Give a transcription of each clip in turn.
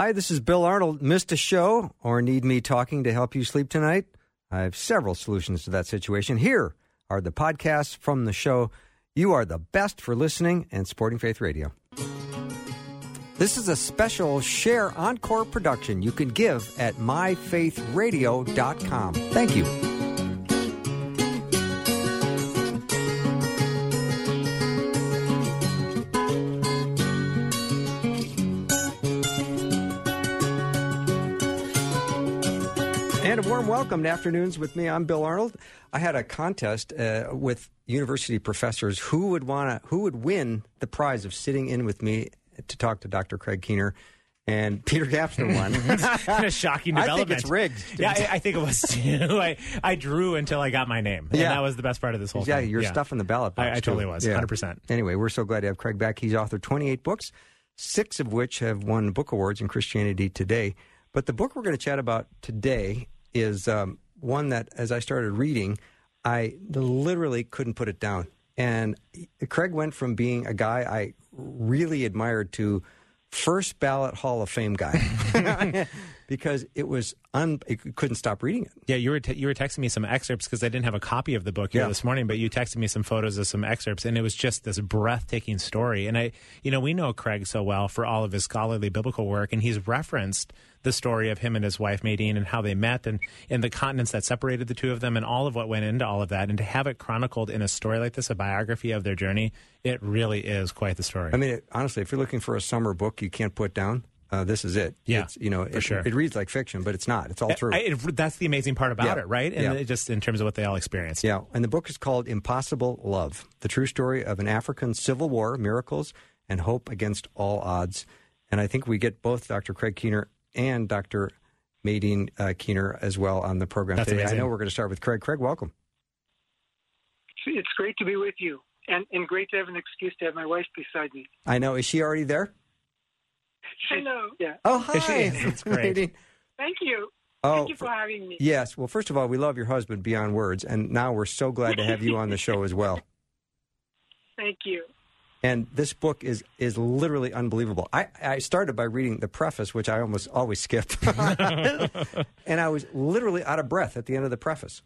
Hi, this is Bill Arnold. Missed a show or need me talking to help you sleep tonight? I have several solutions to that situation. Here are the podcasts from the show. You are the best for listening and supporting Faith Radio. This is a special Share Encore production you can give at myfaithradio.com. Thank you. Welcome to Afternoons with me. I'm Bill Arnold. I had a contest uh, with university professors who would want to who would win the prize of sitting in with me to talk to Dr. Craig Keener. And Peter Kapsner won. of shocking I development. think it's rigged. Yeah, I, I think it was too. I, I drew until I got my name. And Yeah. that was the best part of this whole thing. Yeah, thing. you're stuffing the ballot box. I, I totally was, Yeah. 100%. Anyway, we're so glad to have Craig back. He's authored 28 books, six of which have won book awards in Christianity Today. But the book we're going to chat about today is um, one that, as I started reading, I literally couldn't put it down. And Craig went from being a guy I really admired to first ballot Hall of Fame guy because it was un- it couldn't stop reading it. Yeah, you were te- you were texting me some excerpts because I didn't have a copy of the book here Yeah. this morning, but you texted me some photos of some excerpts, and it was just this breathtaking story. And I, you know, we know Craig so well for all of his scholarly biblical work, and he's referenced the story of him and his wife Medine and how they met, and and the continents that separated the two of them, and all of what went into all of that, and to have it chronicled in a story like this, a biography of their journey, it really is quite the story. I mean, it, honestly, if you're looking for a summer book you can't put down, uh, this is it. Yeah, it's, you know, for it, sure. it reads like fiction, but it's not. It's all true. I, it, that's the amazing part about Yeah. it, right? And Yeah. it just in terms of what they all experienced. yeah, and the book is called Impossible Love: The True Story of an African Civil War, Miracles, and Hope Against All Odds. And I think we get both Dr. Craig Keener and Dr. Madine uh, Keener as well on the program That's today. I know we're going to start with Craig. Craig, welcome. It's great to be with you, and, and great to have an excuse to have my wife beside me. I know. Is she already there? Hello. Yeah. Oh, hi. She is. That's great. Thank you. Oh, Thank you for having me. Yes. Well, first of all, we love your husband beyond words, and now we're so glad to have you on the show as well. Thank you. And this book is is literally unbelievable. I, I started by reading the preface, which I almost always skip, and I was literally out of breath at the end of the preface.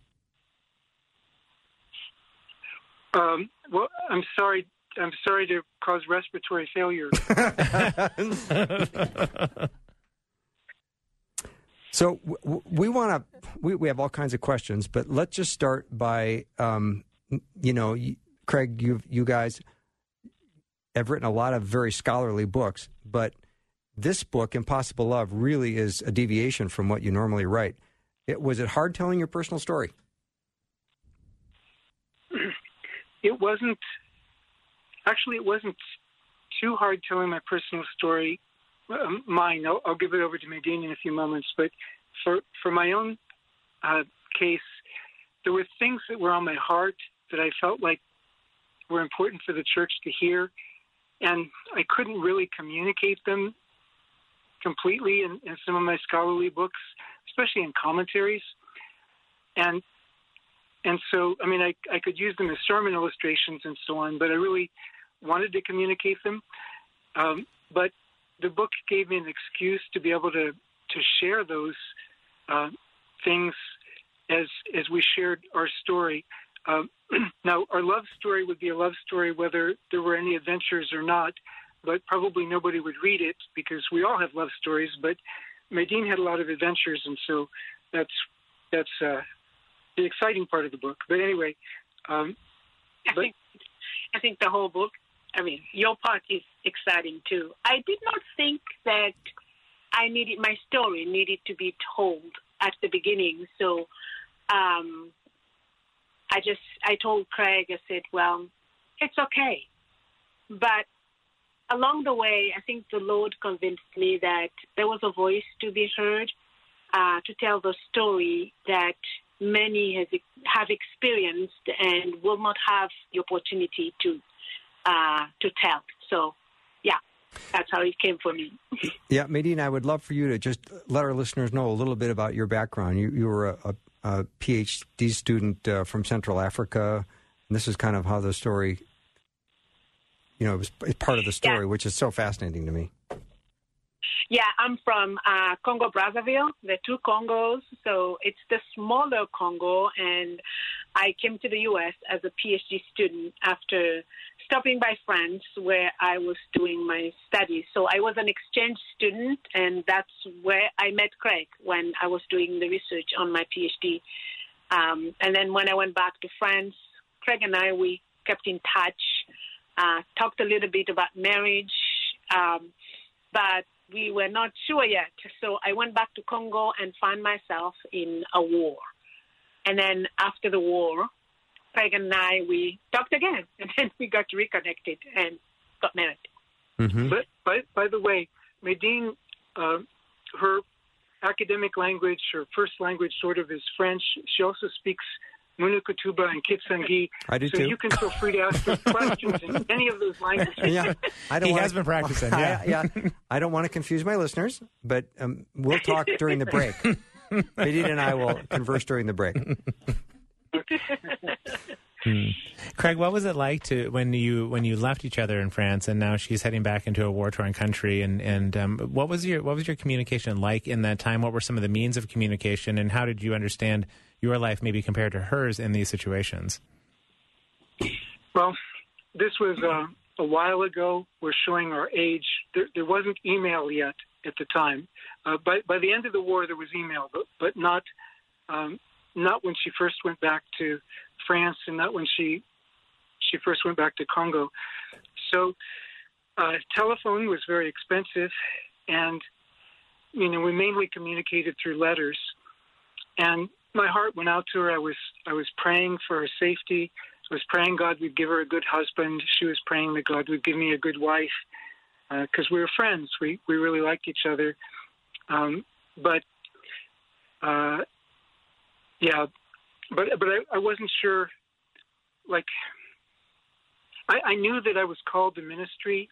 Um, well, I'm sorry. I'm sorry to cause respiratory failure. So w- w- we want to we, we have all kinds of questions, but let's just start by um, you know, y- Craig, you you guys have written a lot of very scholarly books, but this book, Impossible Love, really is a deviation from what you normally write. It, was it hard telling your personal story? it wasn't. Actually, it wasn't too hard telling my personal story. Um, mine. I'll, I'll give it over to Medine in a few moments. But for for my own uh, case, there were things that were on my heart that I felt like were important for the church to hear, and I couldn't really communicate them completely in, in some of my scholarly books, especially in commentaries. And and so, I mean, I, I could use them as sermon illustrations and so on, but I really wanted to communicate them. Um, but the book gave me an excuse to be able to, to share those uh, things as as we shared our story. Um, now, our love story would be a love story whether there were any adventures or not, but probably nobody would read it because we all have love stories. But Medine had a lot of adventures, and so that's that's uh, the exciting part of the book. But anyway, um, I But- think I think the whole book. I mean, your part is exciting too. I did not think that I needed my story needed to be told at the beginning. So, um, I just I told Craig. I said, "Well, it's okay," but along the way, I think the Lord convinced me that there was a voice to be heard uh, to tell the story that many has, have experienced and will not have the opportunity to uh, to tell. So, yeah, that's how it came for me. Yeah, Medine, I would love for you to just let our listeners know a little bit about your background. You, you were a, a, a PhD student uh, from Central Africa, and this is kind of how the story, you know, it was part of the story, Yeah. which is so fascinating to me. Yeah, I'm from uh, Congo Brazzaville, the two Congos. So it's the smaller Congo, and I came to the U.S. as a PhD student after stopping by France, where I was doing my studies. So I was an exchange student, and that's where I met Craig when I was doing the research on my PhD. Um, and then when I went back to France, Craig and I we kept in touch, uh, talked a little bit about marriage. Um, but we were not sure yet. So I went back to Congo and found myself in a war. And then after the war, Craig and I, we talked again, and then we got reconnected and got married. Mm-hmm. But by, by the way, Medine, uh, her academic language, her first language sort of is French. She also speaks Munukutuba and Kitsangi. I do so too. you can feel free to ask her questions in any of those languages. Yeah, I don't. He has been practicing. Yeah, I, yeah. I don't want to confuse my listeners, but um, we'll talk during the break. Medine and I will converse during the break. Hmm. Craig, what was it like to when you when you left each other in France, and now she's heading back into a war torn country? And and um, what was your what was your communication like in that time? What were some of the means of communication, and how did you understand your life maybe compared to hers in these situations? Well, this was uh, a while ago. We're showing our age. There, there wasn't email yet at the time. Uh, by by the end of the war, there was email, but but not um, not when she first went back to France and not when she she first went back to Congo. So uh, telephone was very expensive, and you know we mainly communicated through letters. And my heart went out to her. I was I was praying for her safety. I was praying God would give her a good husband. She was praying that God would give me a good wife because uh, we were friends. We we really liked each other. Um, but uh, yeah, but but I, I wasn't sure. Like, I, I knew that I was called to ministry,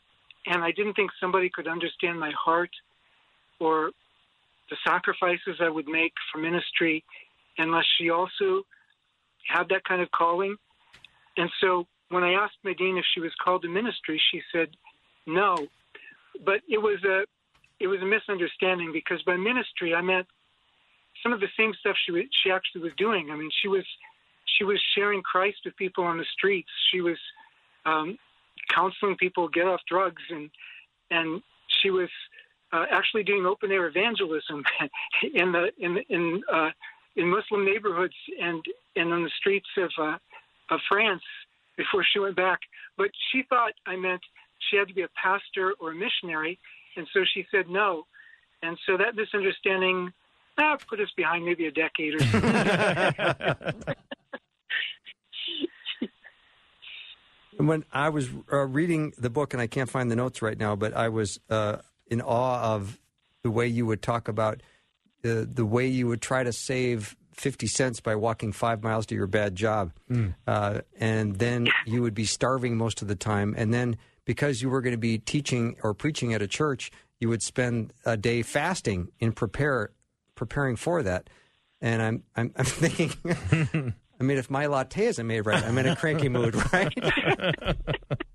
and I didn't think somebody could understand my heart or the sacrifices I would make for ministry unless she also had that kind of calling. And so when I asked Medine if she was called to ministry, she said no. But it was a it was a misunderstanding because by ministry I meant some of the same stuff she she actually was doing. I mean, she was she was sharing Christ with people on the streets. She was um, counseling people get off drugs, and and she was uh, actually doing open air evangelism in the in in uh, in Muslim neighborhoods and and on the streets of uh, of France before she went back. But she thought I meant she had to be a pastor or a missionary, and so she said no. And so that misunderstanding uh, put us behind maybe a decade or so. when I was uh, reading the book, and I can't find the notes right now, but I was uh, in awe of the way you would talk about uh, the way you would try to save 50 cents by walking five miles to your bad job. Mm. and then you would be starving most of the time. And then because you were going to be teaching or preaching at a church, you would spend a day fasting and prepare preparing for that. And I'm I'm, I'm thinking, I mean, if my latte isn't made right, I'm in a cranky mood, right?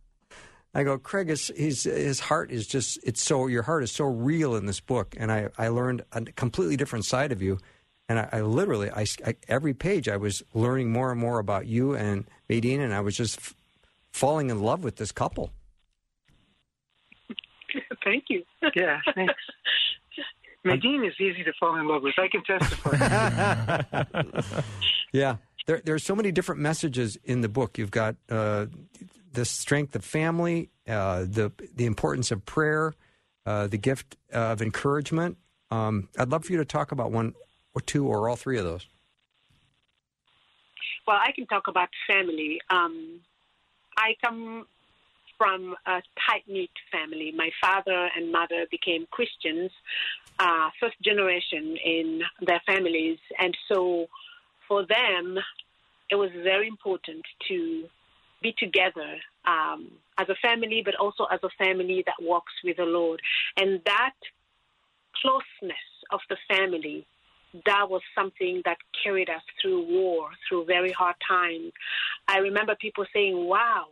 I go, Craig, is, his his heart is just it's so your heart is so real in this book, and I I learned a completely different side of you, and I, I literally I, I, every page I was learning more and more about you and Medine, and I was just f- falling in love with this couple. Thank you. Yeah, thanks. Medine is easy to fall in love with. I can testify. yeah, there, there are so many different messages in the book. You've got uh, the strength of family, uh, the the importance of prayer, uh, the gift of encouragement. Um, I'd love for you to talk about one or two or all three of those. Well, I can talk about family. Um, I come from a tight knit family. My father and mother became Christians, uh, first generation in their families. And so for them, it was very important to be together um, as a family, but also as a family that walks with the Lord. And that closeness of the family, that was something that carried us through war, through very hard times. I remember people saying, wow,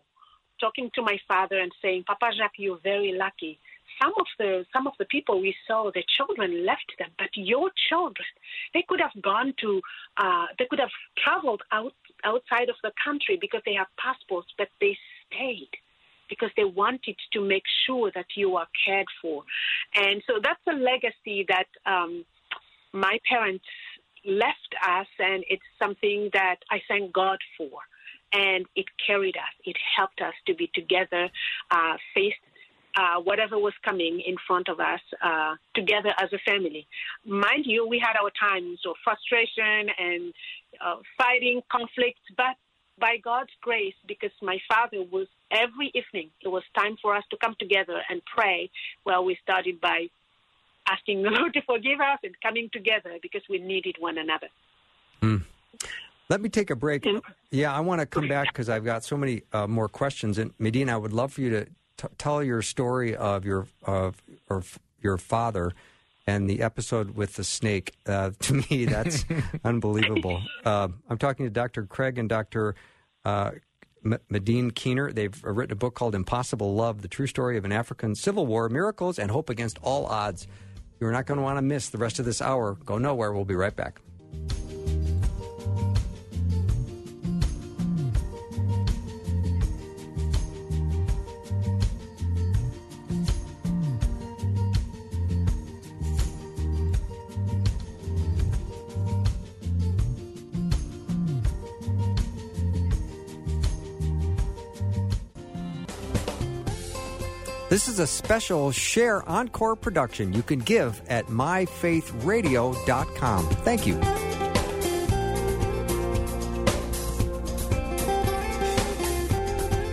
talking to my father and saying, Papa Jacques, you're very lucky. Some of the some of the people we saw, the children left them, but your children, they could have gone to, uh, they could have traveled out outside of the country because they have passports, but they stayed because they wanted to make sure that you are cared for, and so that's a legacy that um, my parents left us, and it's something that I thank God for. And it carried us. It helped us to be together, uh, faced uh, whatever was coming in front of us uh, together as a family. Mind you, we had our times of frustration and uh, fighting, conflicts, but by God's grace, because my father was every evening, it was time for us to come together and pray. Well, we started by asking the Lord to forgive us and coming together because we needed one another. Mm. Let me take a break. Yeah, I want to come back because I've got so many uh, more questions. And Medina, I would love for you to t- tell your story of your of or f- your father and the episode with the snake. Uh, to me, that's unbelievable. Uh, I'm talking to Dr. Craig and Dr. Uh, Medine Keener. They've written a book called Impossible Love: The True Story of an African Civil War, Miracles and Hope Against All Odds. You're not going to want to miss the rest of this hour. Go nowhere. We'll be right back. This is a special Share Encore production you can give at myfaithradio.com. Thank you.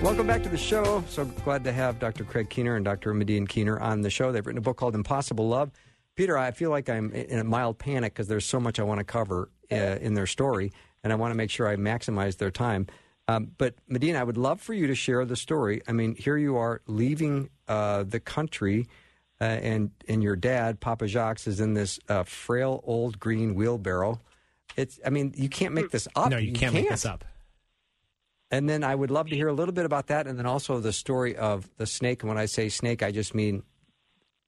Welcome back to the show. So glad to have Dr. Craig Keener and Dr. Medine Keener on the show. They've written a book called Impossible Love. Peter, I feel like I'm in a mild panic because there's so much I want to cover uh, in their story, and I want to make sure I maximize their time. Um, but Medina, I would love for you to share the story. I mean, here you are leaving uh, the country, uh, and and your dad, Papa Jacques, is in this uh, frail old green wheelbarrow. It's, I mean, you can't make this up. No, you, can't, make this up. And then I would love to hear a little bit about that, and then also the story of the snake. And when I say snake, I just mean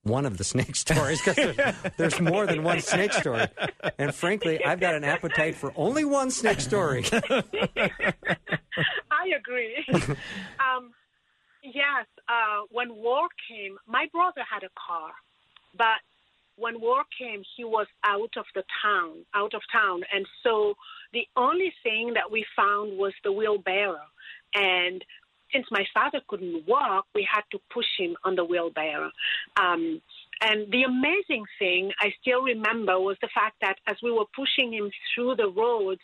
one of the snake stories because there's, there's, more than one snake story. And frankly, I've got an appetite for only one snake story. Agree. um, yes, uh, when war came, my brother had a car, but when war came, he was out of the town, out of town, and so the only thing that we found was the wheelbarrow, and since my father couldn't walk, we had to push him on the wheelbarrow. Um, and the amazing thing I still remember was the fact that as we were pushing him through the roads,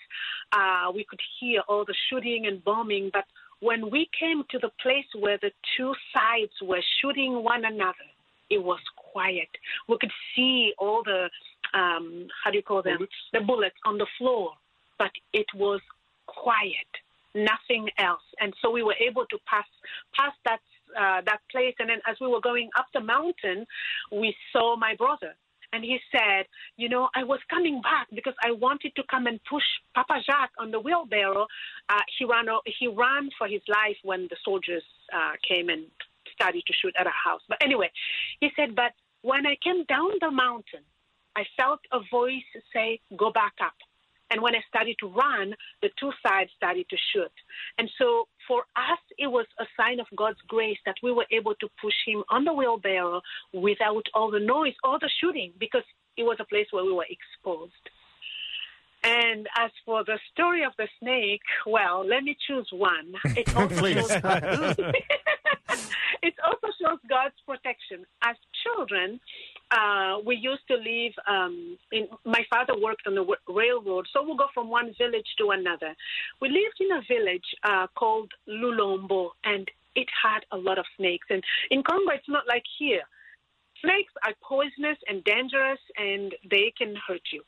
uh, we could hear all the shooting and bombing. But when we came to the place where the two sides were shooting one another, it was quiet. We could see all the, um, how do you call them? Bullets. The bullets on the floor, but it was quiet nothing else. And so we were able to pass pass that uh, that place. And then as we were going up the mountain, we saw my brother. And he said, You know, I was coming back because I wanted to come and push Papa Jacques on the wheelbarrow. Uh, he, ran, he ran for his life when the soldiers uh, came and started to shoot at our house. But anyway, he said, But when I came down the mountain, I felt a voice say, Go back up. And when I started to run, the two sides started to shoot. And so for us, it was a sign of God's grace that we were able to push him on the wheelbarrow without all the noise or the shooting because it was a place where we were exposed. And as for the story of the snake, well, let me choose one. It also, shows, it also shows God's protection. As children, uh, we used to live. Um, in, my father worked on the w- railroad, so we'll go from one village to another. We lived in a village uh, called Lulombo, and it had a lot of snakes. And in Congo, it's not like here. Snakes are poisonous and dangerous, and they can hurt you.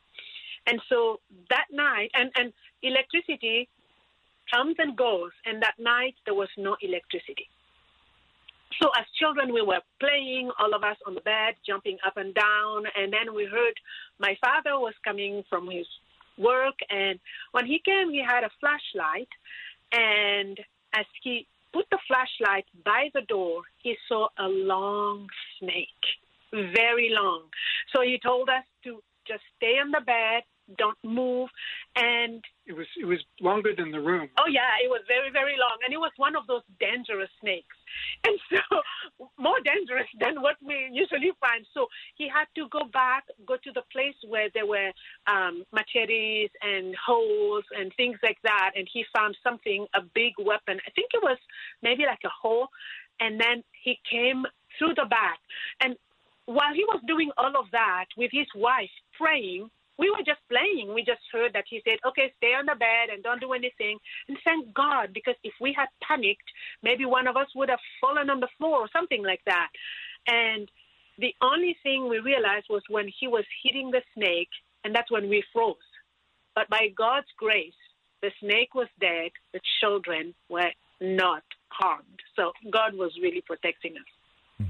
And so that night, and, and electricity comes and goes, and that night there was no electricity. So as children, we were playing, all of us on the bed, jumping up and down, and then we heard my father was coming from his work, and when he came, he had a flashlight, and as he put the flashlight by the door, he saw a long snake, very long. So he told us to just stay on the bed, don't move, and it was it was longer than the room. Oh yeah, it was very very long, and it was one of those dangerous snakes, and so more dangerous than what we usually find. So he had to go back, go to the place where there were um, machetes and holes and things like that, and he found something, a big weapon. I think it was maybe like a hole, and then he came through the back, and while he was doing all of that with his wife praying we were just playing. We just heard that he said, okay, stay on the bed and don't do anything. And thank God, because if we had panicked, maybe one of us would have fallen on the floor or something like that. And the only thing we realized was when he was hitting the snake, and that's when we froze. But by God's grace, the snake was dead, the children were not harmed. So God was really protecting us.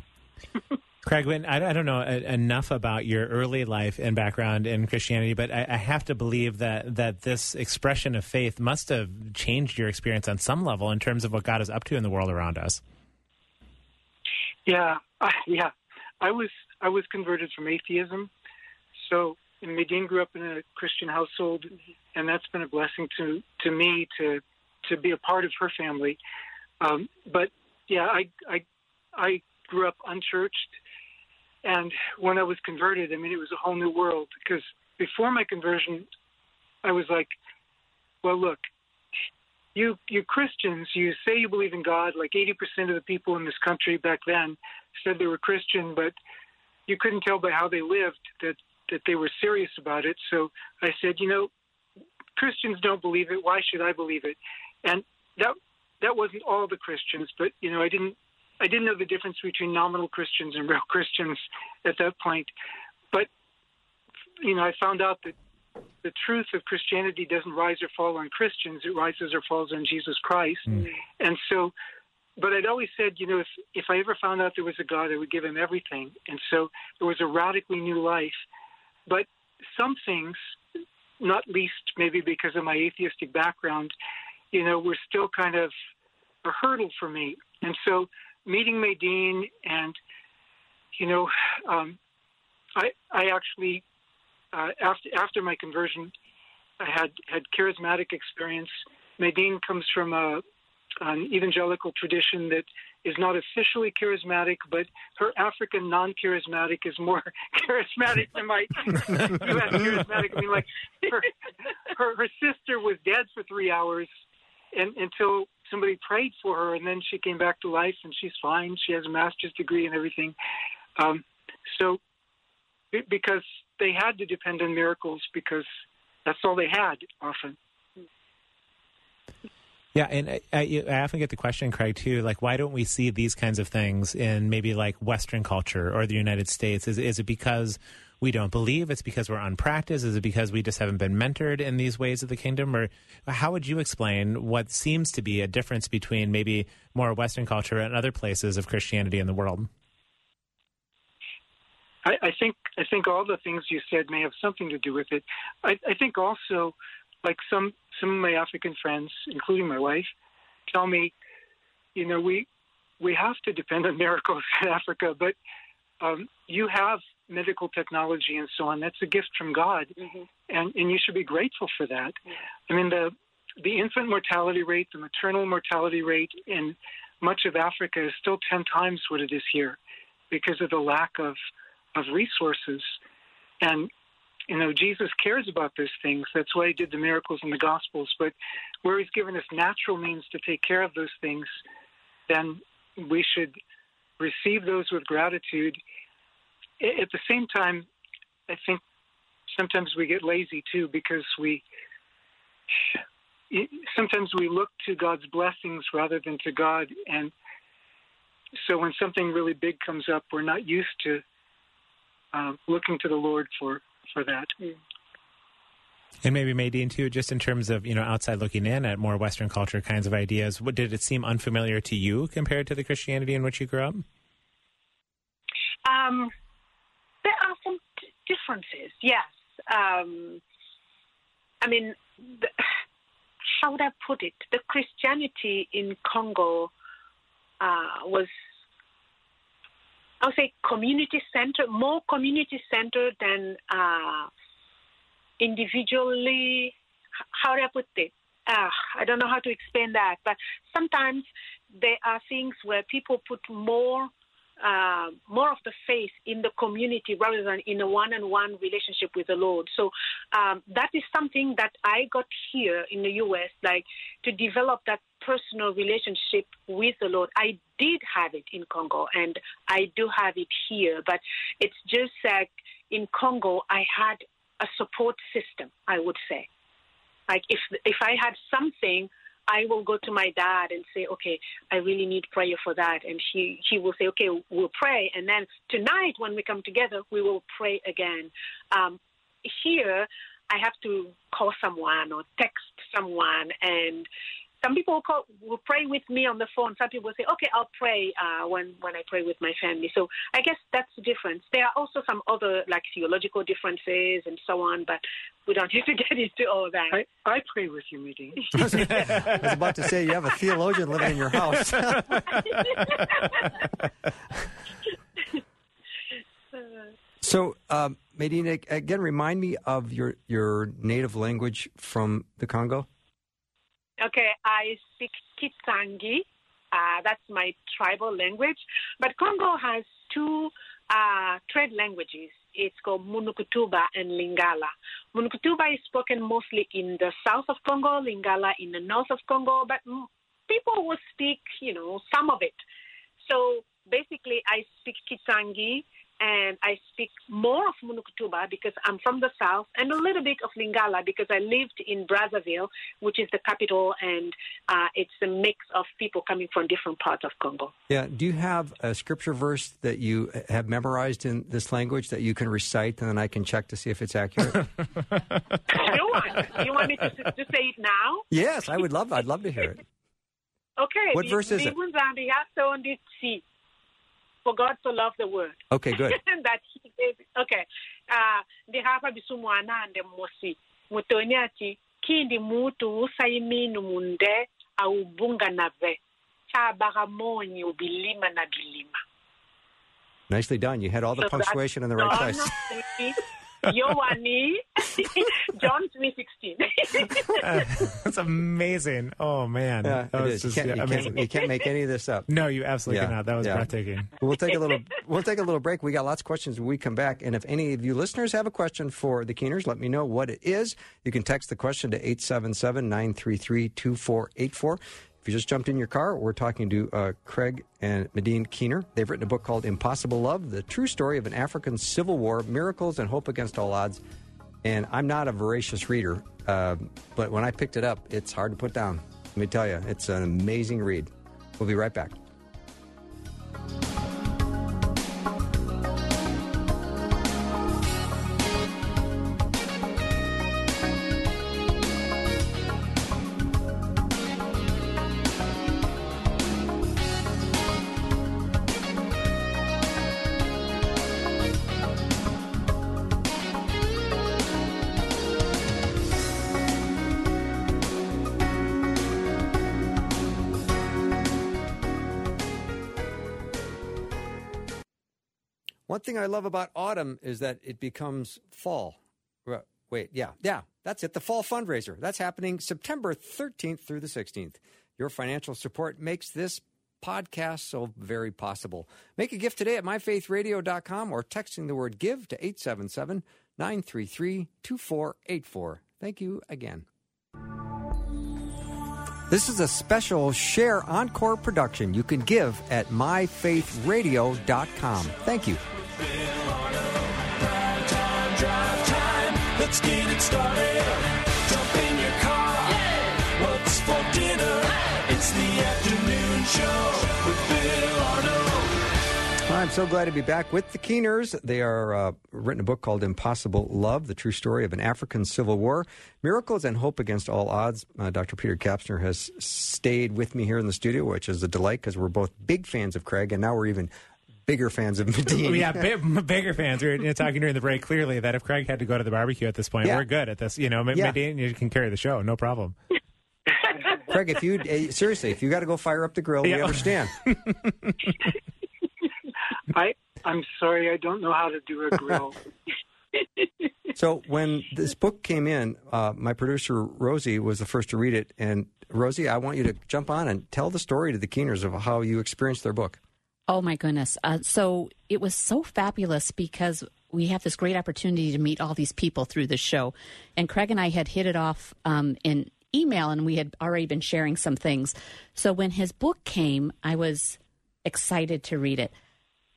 Hmm. Craig, I, I don't know enough about your early life and background in Christianity, but I, have to believe that that this expression of faith must have changed your experience on some level in terms of what God is up to in the world around us. Yeah, I, yeah, I was I was converted from atheism, so and grew up in a Christian household, and that's been a blessing to to me to to be a part of her family. Um, but yeah, I I I grew up unchurched and when I was converted, I mean, it was a whole new world because before my conversion, I was like, well, look, you you Christians, you say you believe in God. Like 80% of the people in this country back then said they were Christian, but you couldn't tell by how they lived that that they were serious about it. So I said, you know, Christians don't believe it. Why should I believe it? And that that wasn't all the Christians, but you know, I didn't I didn't know the difference between nominal Christians and real Christians at that point. But, you know, I found out that the truth of Christianity doesn't rise or fall on Christians, it rises or falls on Jesus Christ. Mm. And so, but I'd always said, you know, if, if I ever found out there was a God, I would give him everything. And so it was a radically new life. But some things, not least maybe because of my atheistic background, you know, were still kind of a hurdle for me. And so meeting Medine, and you know, um, I I actually uh, after after my conversion, I had had charismatic experience. Medine comes from a an evangelical tradition that is not officially charismatic, but her African non-charismatic is more charismatic than my U.S. charismatic. I mean, like her, her, her sister was dead for three hours, and until somebody prayed for her, and then she came back to life, and she's fine. She has a master's degree and everything. Um, so, because they had to depend on miracles, because that's all they had often. Yeah, and I, I, I, often get the question, Craig, too, like, why don't we see these kinds of things in maybe like Western culture or the United States? Is, is it because we don't believe? It's because we're unpracticed? Is it because we just haven't been mentored in these ways of the kingdom? Or how would you explain what seems to be a difference between maybe more Western culture and other places of Christianity in the world? I, I think I think all the things you said may have something to do with it. I, I think also, like some some of my African friends, including my wife, tell me, you know, we we have to depend on miracles in Africa, but um, you have medical technology and so on. That's a gift from God, mm-hmm. and and you should be grateful for that. I mean the the infant mortality rate, the maternal mortality rate in much of Africa is still ten times what it is here, because of the lack of of resources, and you know Jesus cares about those things. That's why he did the miracles in the Gospels. But where he's given us natural means to take care of those things, then we should receive those with gratitude at the same time, I think sometimes we get lazy too because we sometimes we look to God's blessings rather than to God, and so when something really big comes up, we're not used to uh, looking to the Lord for for that. And maybe Medine too, just in terms of you know outside looking in at more Western culture kinds of ideas. What did it seem unfamiliar to you compared to the Christianity in which you grew up? Um, there are some t- differences, yes. Um, I mean, the, how would I put it? The Christianity in Congo uh, was I would say community center, more community centered than uh, individually. How do I put it? Uh, I don't know how to explain that, but sometimes there are things where people put more uh, more of the faith in the community rather than in a one-on-one relationship with the Lord. So um, that is something that I got here in the U.S. Like to develop that personal relationship with the Lord. I did have it in Congo, and I do have it here. But it's just like in Congo, I had a support system. I would say, like if if I had something I will go to my dad and say, okay, I really need prayer for that. And he, he will say, okay, we'll pray. And then tonight when we come together, we will pray again. Um, here, I have to call someone or text someone and some people will, call, will pray with me on the phone. Some people will say, "Okay, I'll pray uh, when when I pray with my family." So I guess that's the difference. There are also some other like theological differences and so on, but we don't have to get into all that. I, I pray with you, Medine. I was about to say you have a theologian living in your house. so, um, Medina, again, remind me of your your native language from the Congo. Okay, I speak Kitsangi. Uh, that's my tribal language. But Congo has two uh, trade languages. It's called Munukutuba and Lingala. Munukutuba is spoken mostly in the south of Congo, Lingala in the north of Congo, but people will speak, you know, some of it. So basically, I speak Kitsangi and I speak more of Munukutuba because I'm from the south, and a little bit of Lingala because I lived in Brazzaville, which is the capital, and uh, it's a mix of people coming from different parts of Congo. Yeah. Do you have a scripture verse that you have memorized in this language that you can recite, and then I can check to see if it's accurate? you want? You want me to, to say it now? Yes, I would love. I'd love to hear it. Okay. What verse is it? For God to love the world. Okay, good. that he gave. Okay. Uh, ndi hapa bisumwana ande mosi mutoni ati kindi mutu usaiminu munde au bunga nave chabaga monyi ubilima na bilima. Nicely done. You had all the So punctuation in the right place. Yoani, John three sixteen. That's amazing. Oh man, Yeah, that was is. You can't, yeah, you, amazing. can't, you can't make any of this up. No, you absolutely Yeah, cannot. That was yeah. breathtaking. We'll take a little. We'll take a little break. We got lots of questions when we come back. And if any of you listeners have a question for the Keeners, let me know what it is. You can text the question to 877-933-2484. If you just jumped in your car, we're talking to uh, Craig and Medine Keener. They've written a book called Impossible Love: The True Story of an African Civil War, Miracles and Hope Against All Odds. And I'm not a voracious reader, uh, but when I picked it up, it's hard to put down. Let me tell you, it's an amazing read. We'll be right back. One thing I love about autumn is that it becomes fall. Wait, yeah, yeah, that's it. The fall fundraiser. That's happening September 13th through the 16th. Your financial support makes this podcast so very possible. Make a gift today at myfaithradio.com or texting the word give to 877 933 2484. Thank you again. This is a special Share Encore production you can give at myfaithradio.com. Thank you. I'm so glad to be back with the Keeners. They are uh, written a book called Impossible Love: The True Story of an African Civil War, Miracles and Hope Against All Odds. Uh, Dr. Peter Kapsner has stayed with me here in the studio, which is a delight because we're both big fans of Craig, and now we're even bigger fans of Medine. yeah, big, bigger fans. We were you know, talking during the break clearly that if Craig had to go to the barbecue at this point, Yeah. we're good at this. You know, M- Yeah. Medine, you can carry the show, no problem. Craig, if you uh, seriously, if you got to go fire up the grill, we understand. I I'm sorry, I don't know how to do a grill. So when this book came in, uh, my producer Rosie was the first to read it, and Rosie, I want you to jump on and tell the story to the Keeners of how you experienced their book. Oh my goodness. Uh, so it was so fabulous because we have this great opportunity to meet all these people through this show. And Craig and I had hit it off um, in email and we had already been sharing some things. So when his book came, I was excited to read it.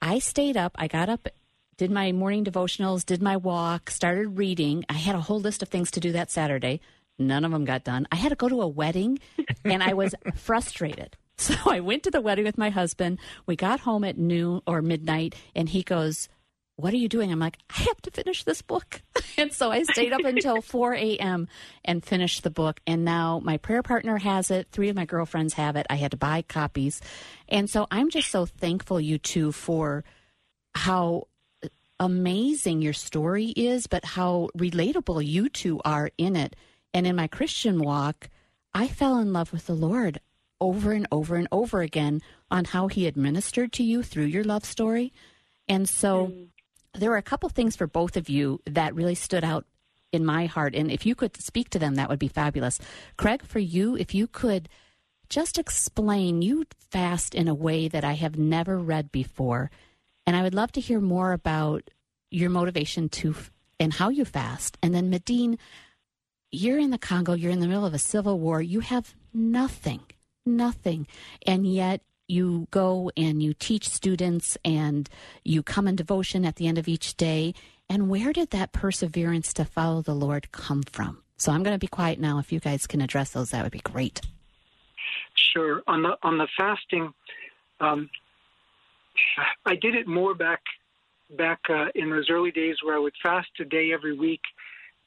I stayed up, I got up, did my morning devotionals, did my walk, started reading. I had a whole list of things to do that Saturday. None of them got done. I had to go to a wedding and I was frustrated. So I went to the wedding with my husband. We got home at noon or midnight, and he goes, What are you doing? I'm like, I have to finish this book. and so I stayed up until 4 a.m. and finished the book. And now my prayer partner has it. Three of my girlfriends have it. I had to buy copies. And so I'm just so thankful, you two, for how amazing your story is, but how relatable you two are in it. And in my Christian walk, I fell in love with the Lord over and over and over again on how he administered to you through your love story. And so mm. there were a couple things for both of you that really stood out in my heart. And if you could speak to them, that would be fabulous. Craig, for you, if you could just explain, you fast in a way that I have never read before. And I would love to hear more about your motivation to and how you fast. And then, Medine, you're in the Congo, you're in the middle of a civil war, you have nothing, nothing. And yet you go and you teach students and you come in devotion at the end of each day. And where did that perseverance to follow the Lord come from? So I'm going to be quiet now. If you guys can address those, that would be great. Sure. On the on the fasting, um, I did it more back back uh, in those early days where I would fast a day every week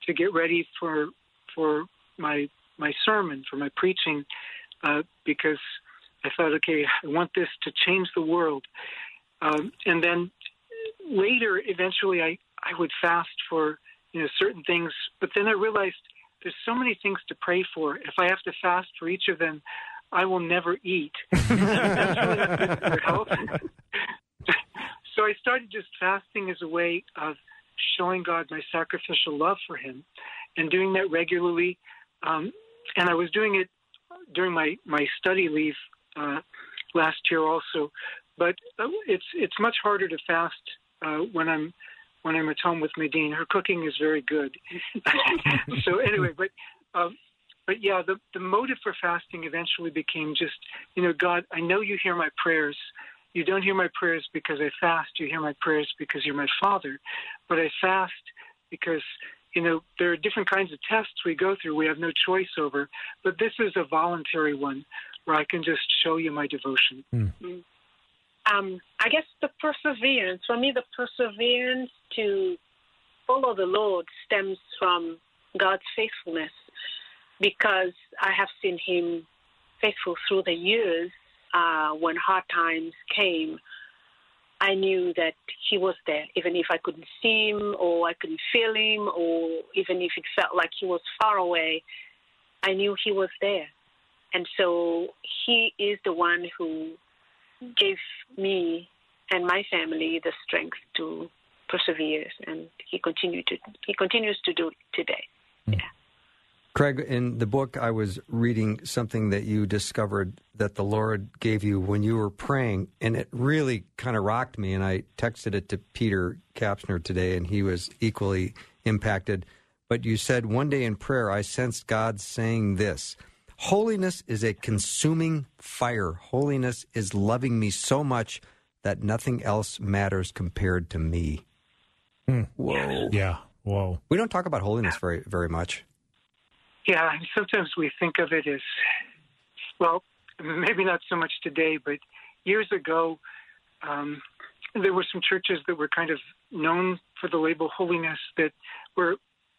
to get ready for for my my sermon for my preaching uh, because I thought, okay, I want this to change the world. Um, and then later, eventually, I I would fast for you know certain things, but then I realized there's so many things to pray for. If I have to fast for each of them, I will never eat. That's really not good for health. so I started just fasting as a way of showing God my sacrificial love for Him, and doing that regularly. Um, and I was doing it during my my study leave uh, last year also, but uh, it's it's much harder to fast uh, when I'm when I'm at home with Medine. Her cooking is very good. so anyway, but um, but yeah, the the motive for fasting eventually became just you know God, I know you hear my prayers. You don't hear my prayers because I fast. You hear my prayers because you're my Father. But I fast because you know there are different kinds of tests we go through. We have no choice over. But this is a voluntary one where I can just show you my devotion. um, I guess the perseverance, for me, the perseverance to follow the Lord stems from God's faithfulness because I have seen Him faithful through the years. Uh, when hard times came, I knew that He was there, even if I couldn't see Him or I couldn't feel Him, or even if it felt like He was far away. I knew He was there. And so He is the one who gave me and my family the strength to persevere, and he continued to he continues to do today. Hmm. Craig, in the book, I was reading something that you discovered that the Lord gave you when you were praying, and it really kind of rocked me. And I texted it to Peter Kapsner today, and he was equally impacted. But you said, One day in prayer, I sensed God saying this Holiness is a consuming fire. Holiness is loving me so much that nothing else matters compared to me. Hmm. Whoa. Yeah. Whoa. We don't talk about holiness very, very much. Yeah, and sometimes we think of it as, well, maybe not so much today, but years ago, um, there were some churches that were kind of known for the label holiness that were,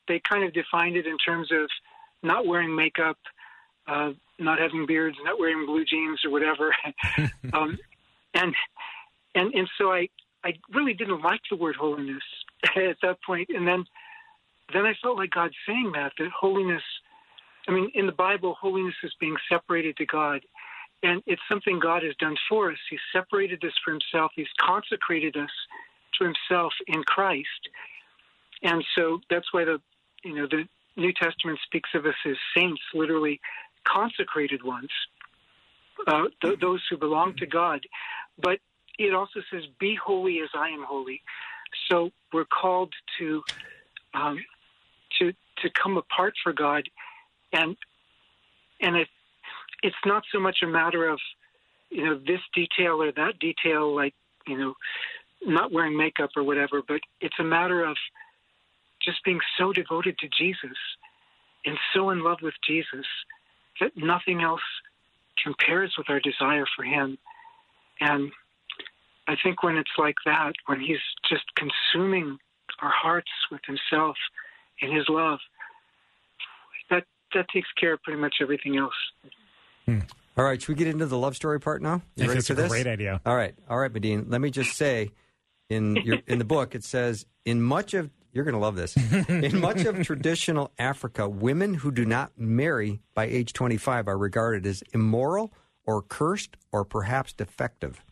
they kind of defined it in terms of not wearing makeup, uh, not having beards, not wearing blue jeans or whatever. um, and, and, and so I, I really didn't like the word holiness at that point. And then, then I felt like God saying that, that holiness, I mean, in the Bible, holiness is being separated to God. And it's something God has done for us. He's separated us for himself. He's consecrated us to himself in Christ. And so that's why the you know the New Testament speaks of us as saints, literally consecrated ones, uh, th- those who belong to God. But it also says, "Be holy as I am holy." So we're called to um, to to come apart for God, and and it, it's not so much a matter of you know this detail or that detail, like you know not wearing makeup or whatever, but it's a matter of just being so devoted to Jesus and so in love with Jesus that nothing else compares with our desire for Him. And I think when it's like that, when He's just consuming our hearts with Himself and His love, that that takes care of pretty much everything else. Hmm. All right, should we get into the love story part now? You ready for this? great idea. All right, all right, Medine. Let me just say, in your in the book, it says in much of you're going to love this. In much of traditional Africa, women who do not marry by age 25 are regarded as immoral or cursed or perhaps defective.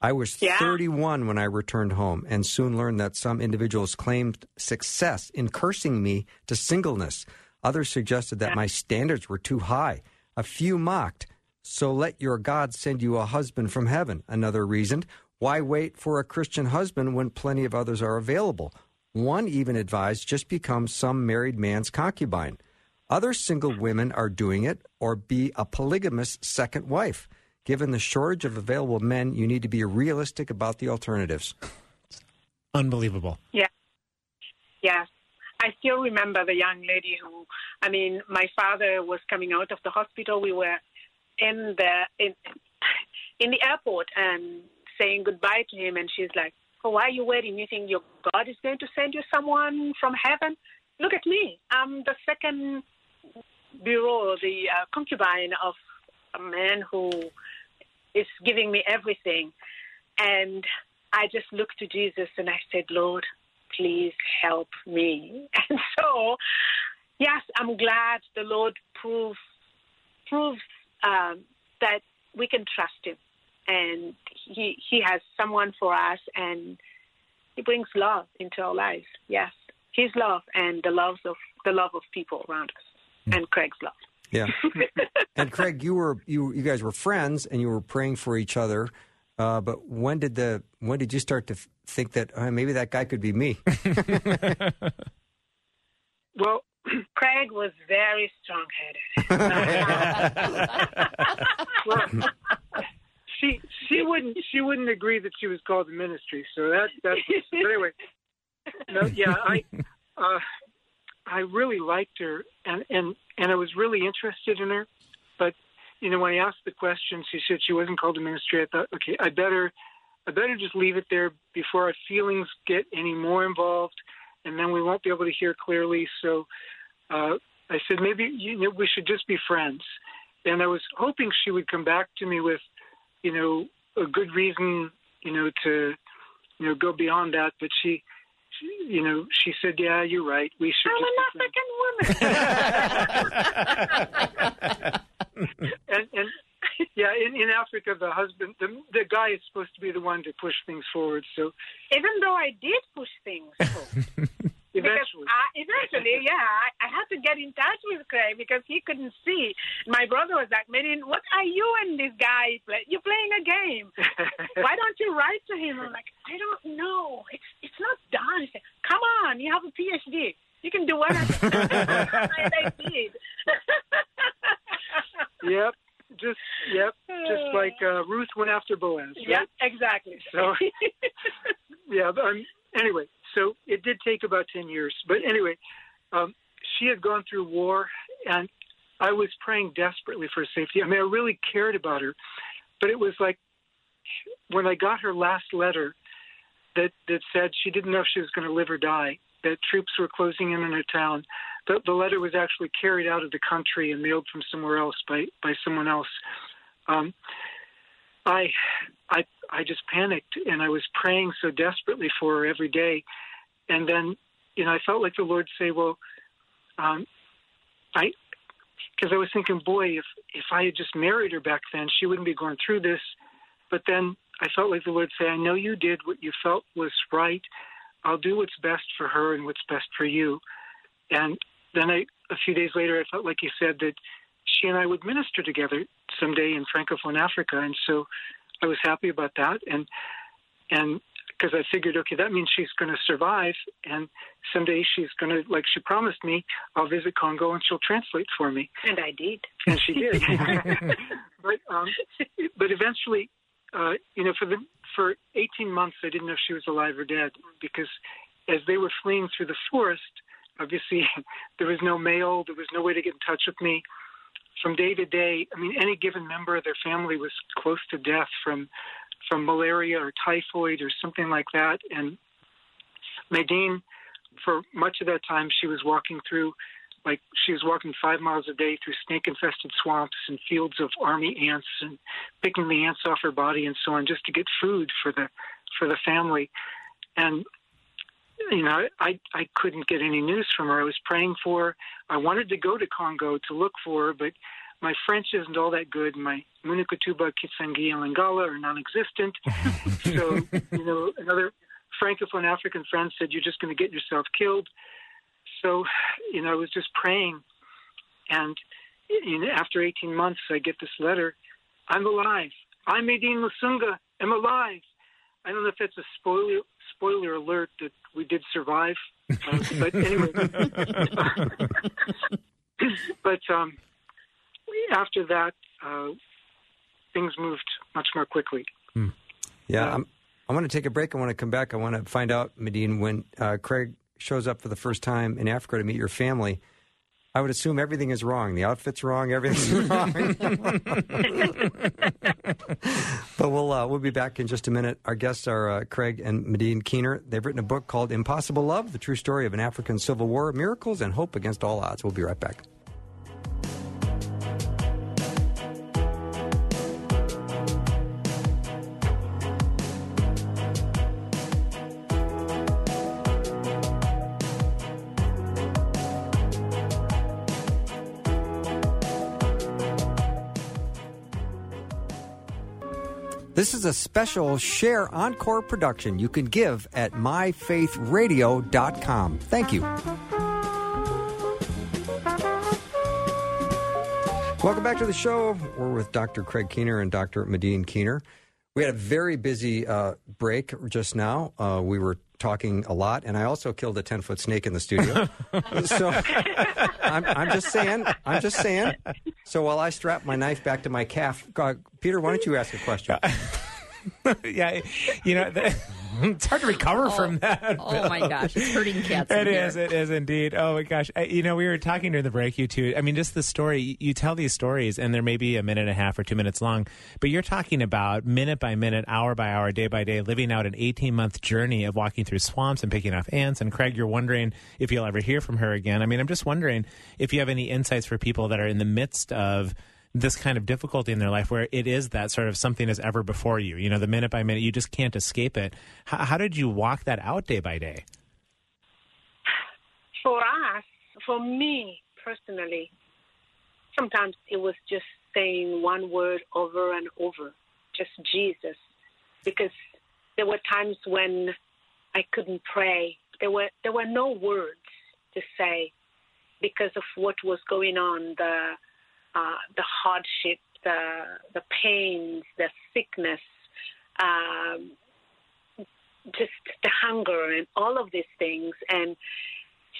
I was Yeah. 31 when I returned home and soon learned that some individuals claimed success in cursing me to singleness. Others suggested that my standards were too high. A few mocked, so let your God send you a husband from heaven. Another reasoned, why wait for a Christian husband when plenty of others are available? One even advised just become some married man's concubine. Other single women are doing it or be a polygamous second wife. Given the shortage of available men, you need to be realistic about the alternatives. Unbelievable. Yeah. Yes. I still remember the young lady who, I mean, my father was coming out of the hospital. We were in the in, in the airport and saying goodbye to him, and she's like, "Oh, why are you waiting? You think your God is going to send you someone from heaven? Look at me. I'm the second bureau, the uh, concubine of a man who is giving me everything." And I just looked to Jesus and I said, Lord, please help me. And so, yes, I'm glad the Lord proves proves um, that we can trust Him, and He He has someone for us, and He brings love into our lives. Yes, His love and the loves of the love of people around us, and Craig's love. Yeah. and Craig, you were you you guys were friends and you were praying for each other. Uh, but when did the when did you start to think that uh, maybe that guy could be me? Well, Craig was very strong-headed. well, she she wouldn't she wouldn't agree that she was called the ministry. So that that's but anyway. No, yeah, I uh, I really liked her and and and I was really interested in her, but you know when I asked the question, she said she wasn't called to ministry. I thought, okay, I better I better just leave it there before our feelings get any more involved, and then we won't be able to hear clearly. So uh, I said maybe you know, we should just be friends, and I was hoping she would come back to me with, you know, a good reason, you know, to, you know, go beyond that. But she, she you know, she said, yeah, you're right. We should I'm just. an African woman. and and yeah, in, in Africa, the husband, the the guy is supposed to be the one to push things forward. So Even though I did push things forward. eventually, I, eventually, yeah, I, I had to get in touch with Craig because he couldn't see. My brother was like, Merin, what are you and this guy play? You're playing a game. Why don't you write to him? I'm like, I don't know. It's it's not done. Said, Come on, you have a PhD. You can do whatever. and I did. yep, just yep, just like uh, Ruth went after Boaz. Right? yeah, exactly. So- yeah. But, um, anyway, so it did take about ten years, but anyway, um, she had gone through war, and I was praying desperately for her safety. I mean, I really cared about her, but it was like when I got her last letter that that said she didn't know if she was going to live or die. That troops were closing in on her town. The, the letter was actually carried out of the country and mailed from somewhere else by by someone else. Um, I, I, I just panicked and I was praying so desperately for her every day. And then, you know, I felt like the Lord say, well, um, I, because I was thinking, boy, if, if I had just married her back then, she wouldn't be going through this. But then I felt like the Lord say, I know you did what you felt was right. I'll do what's best for her and what's best for you. And then I, a few days later, I felt like He said that she and I would minister together someday in Francophone Africa. And so I was happy about that. And, and because I figured, okay, that means she's going to survive, and someday she's going to, like she promised me, I'll visit Congo and she'll translate for me, And I did. and she did. but um, but eventually, uh, you know, for the for 18 months, I didn't know if she was alive or dead because as they were fleeing through the forest, obviously there was no mail, there was no way to get in touch with me. From day to day, I mean, any given member of their family was close to death from from malaria or typhoid or something like that. And Medine, for much of that time, she was walking through, like she was walking five miles a day through snake-infested swamps and fields of army ants and picking the ants off her body and so on, just to get food for the for the family. And you know, I I couldn't get any news from her. I was praying for her. I wanted to go to Congo to look for her, but my French isn't all that good. My Munukutuba, Kitsangi, and Lingala are non-existent. so, you know, another Francophone African friend said, "You're just going to get yourself killed." So, you know, I was just praying, and you know, after 18 months, I get this letter. I'm alive. I'm Medine Moussounga. I'm alive. I don't know if that's a spoiler spoiler alert that we did survive, uh, but anyway. but um, after that, uh, things moved much more quickly. Yeah, I'm, I want to take a break. I want to come back. I want to find out, Medine, when uh, Craig shows up for the first time in Africa to meet your family. I would assume everything is wrong. The outfit's wrong. Everything's wrong. but we'll uh, we'll be back in just a minute. Our guests are uh, Craig and Medine Keener. They've written a book called "Impossible Love: The True Story of an African Civil War: Miracles and Hope Against All Odds." We'll be right back. This is a special Share Encore production you can give at myfaithradio.com. Thank you. Welcome back to the show. We're with Dr. Craig Keener and Dr. Medine Keener. We had a very busy uh, break just now. Uh, we were talking a lot, and I also killed a 10 foot snake in the studio. so I'm, I'm just saying, I'm just saying. So while I strap my knife back to my calf, uh, Peter, why don't you ask a question? yeah, you know, the, it's hard to recover from that. Oh my gosh, it's hurting cats. It is. It is indeed. Oh my gosh. Uh, You know, we were talking during the break, you two. I mean, just the story. You tell these stories, and they're maybe a minute and a half or two minutes long, but you're talking about minute by minute, hour by hour, day by day, living out an 18 month journey of walking through swamps and picking off ants. And Craig, you're wondering if you'll ever hear from her again. I mean, I'm just wondering if you have any insights for people that are in the midst of this kind of difficulty in their life where it is that sort of something is ever before you. You know, the minute by minute, you just can't escape it. How, how did you walk that out day by day? For us, for me personally, sometimes it was just saying one word over and over, just Jesus, because there were times when I couldn't pray. There were there were no words to say because of what was going on, the uh, the hardship, the the pains, the sickness, um, just the hunger, and all of these things. And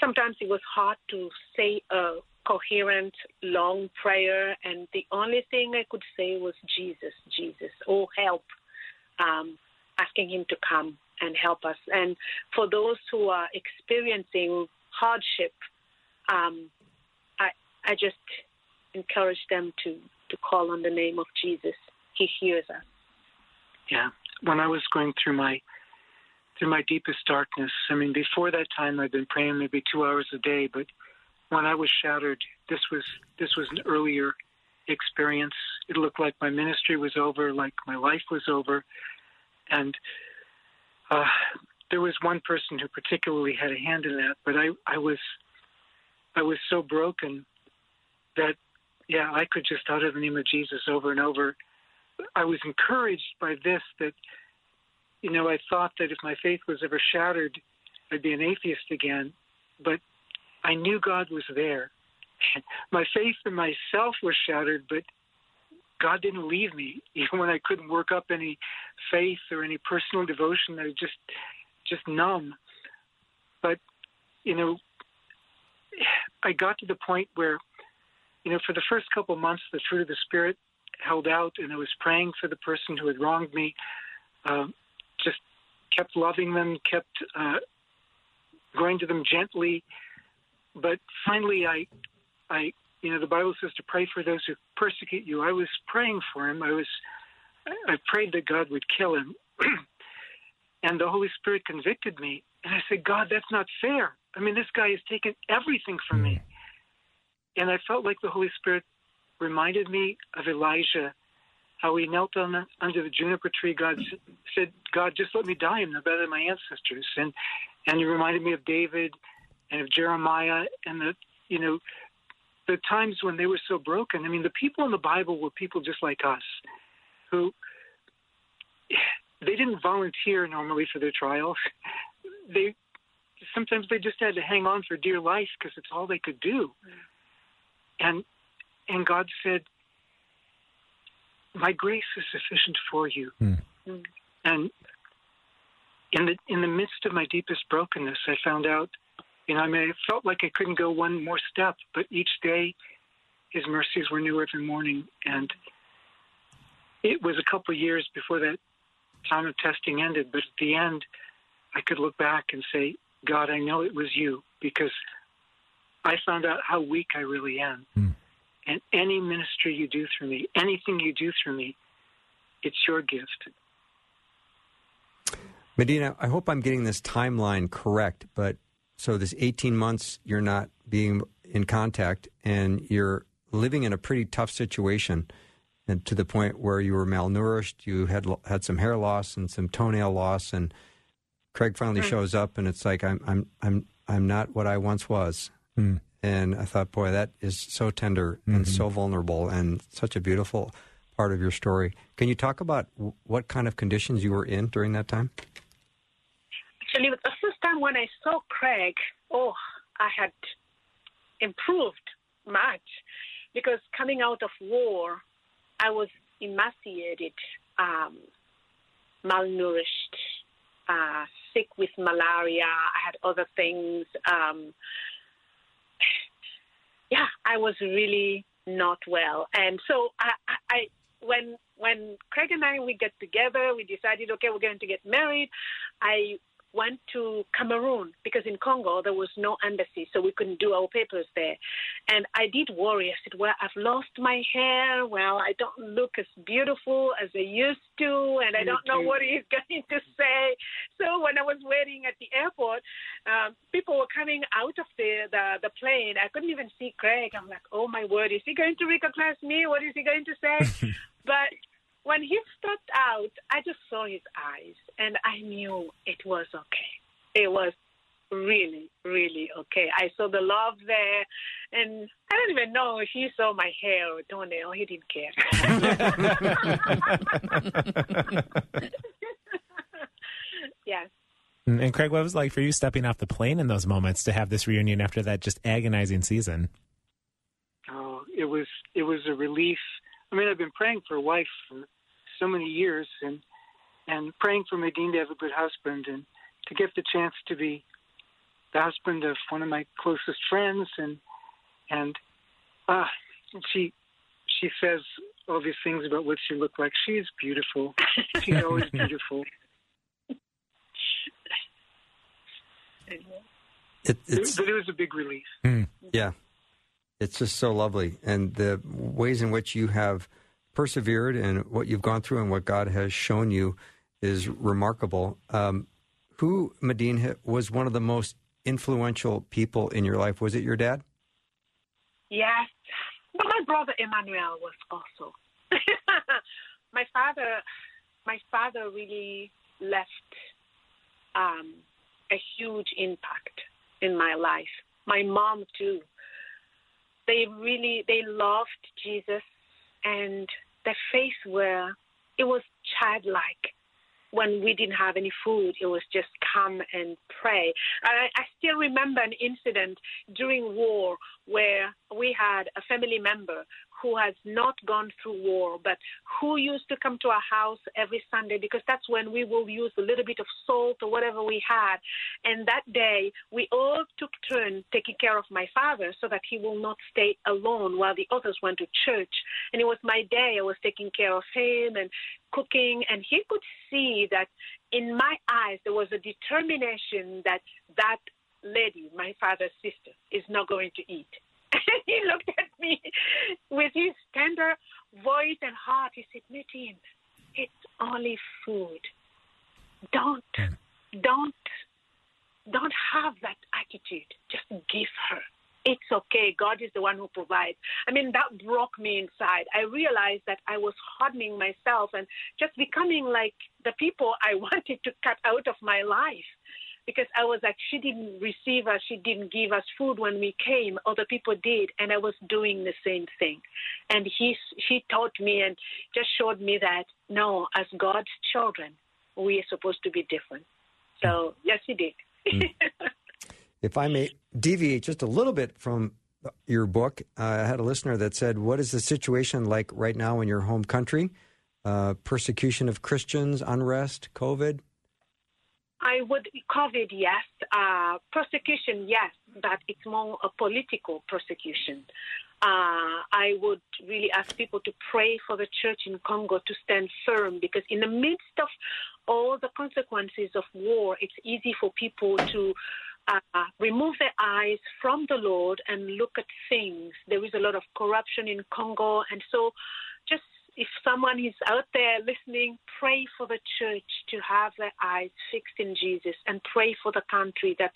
sometimes it was hard to say a coherent, long prayer, and the only thing I could say was Jesus, Jesus, oh help, um, asking Him to come and help us. And for those who are experiencing hardship, um, I I just encourage them to to call on the name of Jesus. He hears us. Yeah. When I was going through my through my deepest darkness, I mean, before that time, I'd been praying maybe two hours a day. But when I was shattered, this was this was an earlier experience. It looked like my ministry was over, like my life was over, and uh, there was one person who particularly had a hand in that. But I I was I was so broken that yeah, I could just utter the name of Jesus over and over I was encouraged by this that, you know, I thought that if my faith was ever shattered, I'd be an atheist again. But I knew God was there. My faith in myself was shattered, but God didn't leave me, even when I couldn't work up any faith or any personal devotion. I was just, just numb. But, you know, I got to the point where, you know, for the first couple months, the fruit of the Spirit held out, and I was praying for the person who had wronged me. Um, just kept loving them, kept uh, going to them gently. But finally, I, I, you know, the Bible says to pray for those who persecute you. I was praying for him. I was, I prayed that God would kill him, and the Holy Spirit convicted me. And I said, God, that's not fair. I mean, this guy has taken everything from me. And I felt like the Holy Spirit reminded me of Elijah, how he knelt on the, under the juniper tree. God said, God, just let me die. I'm no better than my ancestors. And, and he reminded me of David and of Jeremiah and the, you know, the times when they were so broken. I mean, the people in the Bible were people just like us who they didn't volunteer normally for their trials. They sometimes they just had to hang on for dear life because it's all they could do. And and God said, "My grace is sufficient for you." Hmm. And in the in the midst of my deepest brokenness, I found out, you know, I mean, I felt like I couldn't go one more step, but each day, His mercies were new every morning, and it was a couple of years before that time of testing ended. But at the end, I could look back and say, God, I know it was you because I found out how weak I really am. Hmm. And any ministry you do through me, anything you do through me, it's your gift. Medine, I hope I'm getting this timeline correct, but so this 18 months you're not being in contact and you're living in a pretty tough situation and to the point where you were malnourished, you had had some hair loss and some toenail loss and Craig finally shows up and it's like I'm I'm I'm I'm not what I once was. And I thought, boy, that is so tender and so vulnerable and such a beautiful part of your story. Can you talk about w- what kind of conditions you were in during that time? Actually, the first time when I saw Craig, oh, I had improved much because coming out of war, I was emaciated, um, malnourished, uh, sick with malaria. I had other things. Um, yeah, I was really not well, and so I, I, when when Craig and I we get together, we decided, okay, we're going to get married. I went to Cameroon because in Congo there was no embassy, so we couldn't do our papers there. And I did worry. I said, well, I've lost my hair. Well, I don't look as beautiful as I used to, and I don't know what he's going to say. So when I was waiting at the airport, um, people were coming out of the, the the plane. I couldn't even see Craig. I'm like, oh my word, is he going to recognize me? What is he going to say? but when he stepped out, I just saw his eyes and I knew it was okay. It was really, really okay. I saw the love there and I don't even know if he saw my hair or toenail. He didn't care. yes. And Craig, what was it like for you stepping off the plane in those moments to have this reunion after that just agonizing season? Oh, it was it was a relief. I mean, I've been praying for a wife for so many years, and and praying for Medine to have a good husband, and to get the chance to be the husband of one of my closest friends, and and uh, she she says all these things about what she looked like. She is beautiful. She's always beautiful. It, it's but it was a big relief. yeah, it's just so lovely, and the ways in which you have persevered and what you've gone through and what God has shown you is remarkable. Um, who Medine was one of the most influential people in your life? Was it your dad? Yes, but my brother Emmanuel was also. my father, my father really left um, a huge impact in my life. My mom too. They really they loved Jesus, and their faith were it was childlike when we didn't have any food. It was just come and pray. I, I still remember an incident during war where we had a family member who has not gone through war, but who used to come to our house every Sunday because that's when we will use a little bit of salt or whatever we had. And that day, we all took turn taking care of my father so that he will not stay alone while the others went to church. And it was my day. I was taking care of him and cooking, and he could see that in my eyes there was a determination that that lady, my father's sister, is not going to eat. he looked at me with his tender voice and heart. He said, Medine, it's only food. Don't, hmm. don't, don't have that attitude. Just give her. It's okay. God is the one who provides. I mean, that broke me inside. I realized that I was hardening myself and just becoming like the people I wanted to cut out of my life because I was like, she didn't receive us, she didn't give us food when we came. Other people did, and I was doing the same thing. And he, she taught me and just showed me that no, as God's children, we are supposed to be different. So yes, he did. If I may deviate just a little bit from your book, uh, I had a listener that said, What is the situation like right now in your home country? Uh, persecution of Christians, unrest, COVID? I would COVID, yes. Uh, persecution, yes, but it's more a political prosecution. Uh, I would really ask people to pray for the church in Congo to stand firm because, in the midst of all the consequences of war, it's easy for people to uh, remove their eyes from the Lord and look at things. There is a lot of corruption in Congo, and so if someone is out there listening, pray for the church to have their eyes fixed in Jesus and pray for the country that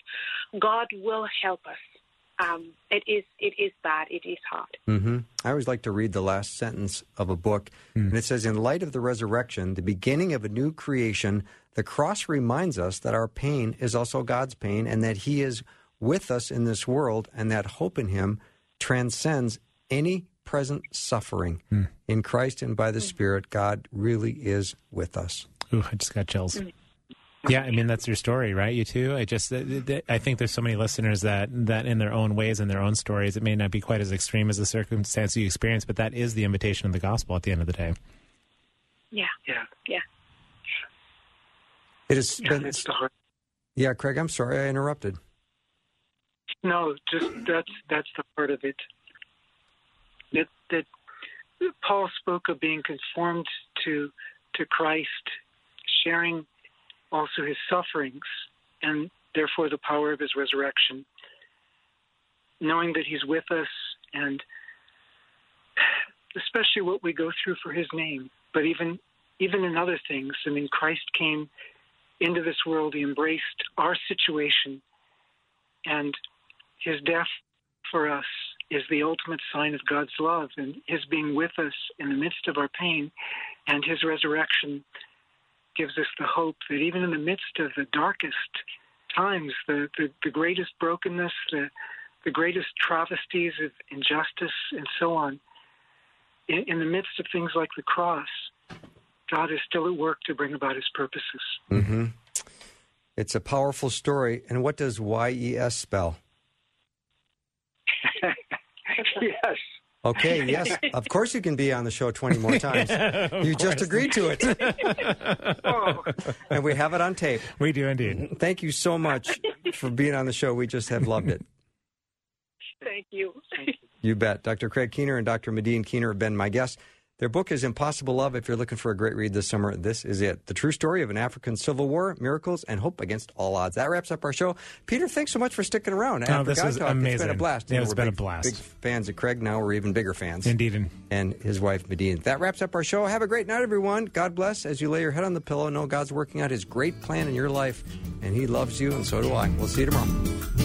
God will help us. Um, it is it is bad. It is hard. hmm I always like to read the last sentence of a book, and it says, In light of the resurrection, the beginning of a new creation, the cross reminds us that our pain is also God's pain, and that He is with us in this world, and that hope in Him transcends any present suffering. Hmm. In Christ and by the hmm. Spirit, God really is with us. Ooh, I just got chills. Hmm. Yeah, I mean that's your story, right? You too. I just, th- th- I think there's so many listeners that that in their own ways, and their own stories, it may not be quite as extreme as the circumstance you experience, but that is the invitation of the gospel at the end of the day. Yeah, Yeah. yeah. It has Yeah, been, it's the yeah, Craig, I'm sorry I interrupted. No, just that's that's the part of it. That Paul spoke of being conformed to to Christ, sharing also his sufferings and therefore the power of his resurrection. Knowing that he's with us and especially what we go through for his name, but even even in other things. I mean Christ came into this world, he embraced our situation and his death for us is the ultimate sign of God's love and his being with us in the midst of our pain and his resurrection gives us the hope that even in the midst of the darkest times, the, the, the greatest brokenness, the, the greatest travesties of injustice, and so on, in, in the midst of things like the cross, God is still at work to bring about his purposes. hmm It's a powerful story. And what does YES spell? yes. Okay, yes. Of course you can be on the show 20 more times. you just agreed to it. Oh, and we have it on tape. We do indeed. Thank you so much for being on the show. We just have loved it. Thank you. You bet. Dr. Craig Keener and Dr. Medine Keener have been my guests. Their book is Impossible Love. If you're looking for a great read this summer, this is it. The true story of an African civil war, miracles, and hope against all odds. That wraps up our show. Peter, thanks so much for sticking around. Oh, this was Talk, It's been a blast. Yeah, You know, it's been a big- blast. Big fans of Craig. Now we're even bigger fans. Indeed. And and his wife Medine. That wraps up our show. Have a great night, everyone. God bless as you lay your head on the pillow. Know God's working out His great plan in your life, and He loves you, and so do I. We'll see you tomorrow.